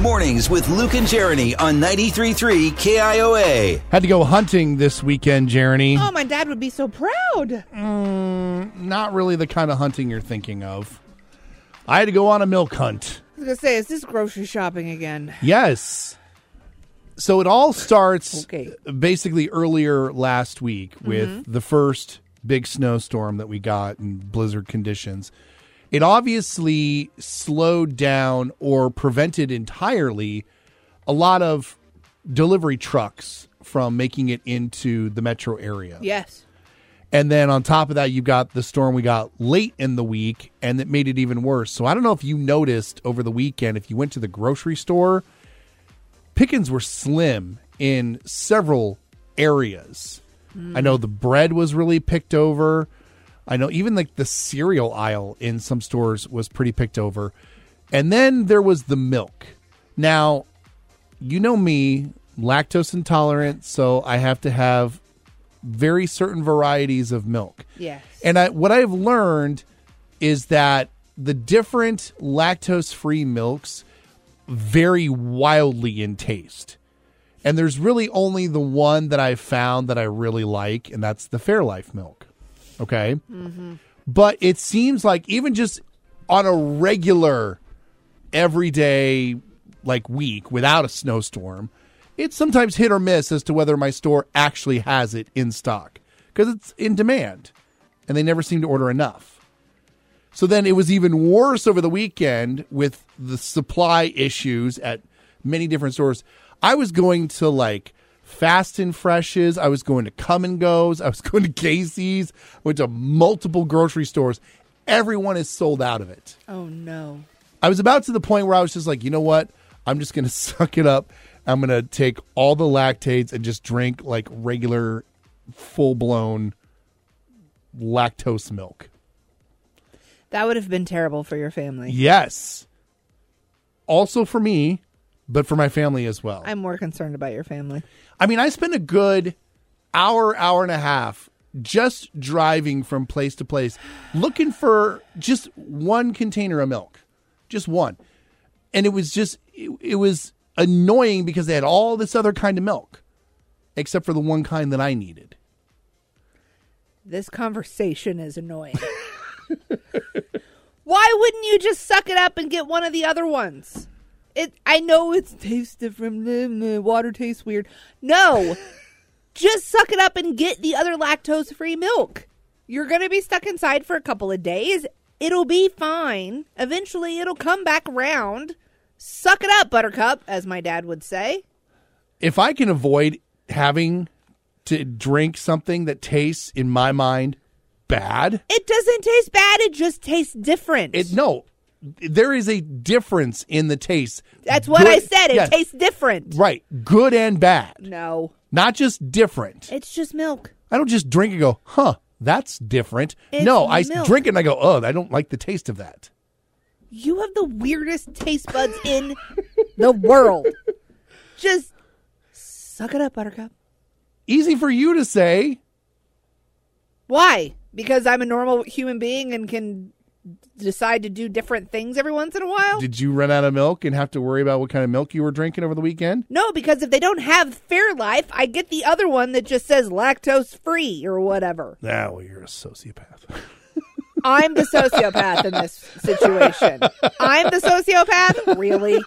Mornings with Luke and Jeremy on 93.3 KIOA. Had to go hunting this weekend, Jeremy. Oh, my dad would be so proud. Mm, not really the kind of hunting you're thinking of. I had to go on a milk hunt. I was gonna say, is this grocery shopping again? Yes. So it all starts Okay. basically earlier last week with mm-hmm. the first big snowstorm that we got in blizzard conditions. It obviously slowed down or prevented entirely a lot of delivery trucks from making it into the metro area. Yes. And then on top of that, you got the storm we got late in the week, and it made it even worse. So I don't know if you noticed over the weekend, if you went to the grocery store, pickings were slim in several areas. I know the bread was really picked over. I know even like the cereal aisle in some stores was pretty picked over. And then there was the milk. Now, you know me, lactose intolerant, so I have to have very certain varieties of milk. Yes. And I, what I've learned is that the different lactose free milks vary wildly in taste. And there's really only the one that I've found that I really like, and that's the Fairlife milk. Okay. Mm-hmm. But it seems like even just on a regular, everyday, like week without a snowstorm, it's sometimes hit or miss as to whether my store actually has it in stock because it's in demand and they never seem to order enough. So then it was even worse over the weekend with the supply issues at many different stores. I was going to like Fast and Freshes, I was going to Kum & Gos, I was going to Casey's, went to multiple grocery stores. Everyone is sold out of it. Oh no. I was about to the point where I was just like, you know what? I'm just going to suck it up. I'm going to take all the Lactaids and just drink like regular, full blown lactose milk. That would have been terrible for your family. Yes. Also for me, but for my family as well. I'm more concerned about your family. I mean, I spent a good hour, hour and a half just driving from place to place looking for just one container of milk. Just one. And it was just, it, it was annoying because they had all this other kind of milk, except for the one kind that I needed. This conversation is annoying. Why wouldn't you just suck it up and get one of the other ones? It I know it tastes different. blah, Water tastes weird. No. just suck it up and get the other lactose free milk. You're going to be stuck inside for a couple of days. It'll be fine. Eventually it'll come back around. Suck it up, buttercup, as my dad would say. If I can avoid having to drink something that tastes, in my mind, bad, It doesn't taste bad, it just tastes different. it no, there is a difference in the taste. That's what I said. It yes, tastes different. right, good and bad, No. not just different. It's just milk. I don't just drink and go, huh, that's different. It's no, I milk. drink it and I go, oh, I don't like the taste of that. You have the weirdest taste buds in the world. Just suck it up, Buttercup. Easy for you to say. Why? Because I'm a normal human being and can decide to do different things every once in a while? Did you run out of milk and have to worry about what kind of milk you were drinking over the weekend? no, because if they don't have Fairlife, I get the other one that just says lactose free or whatever. Ah, well, you're a sociopath. I'm the sociopath in this situation. I'm the sociopath? Really?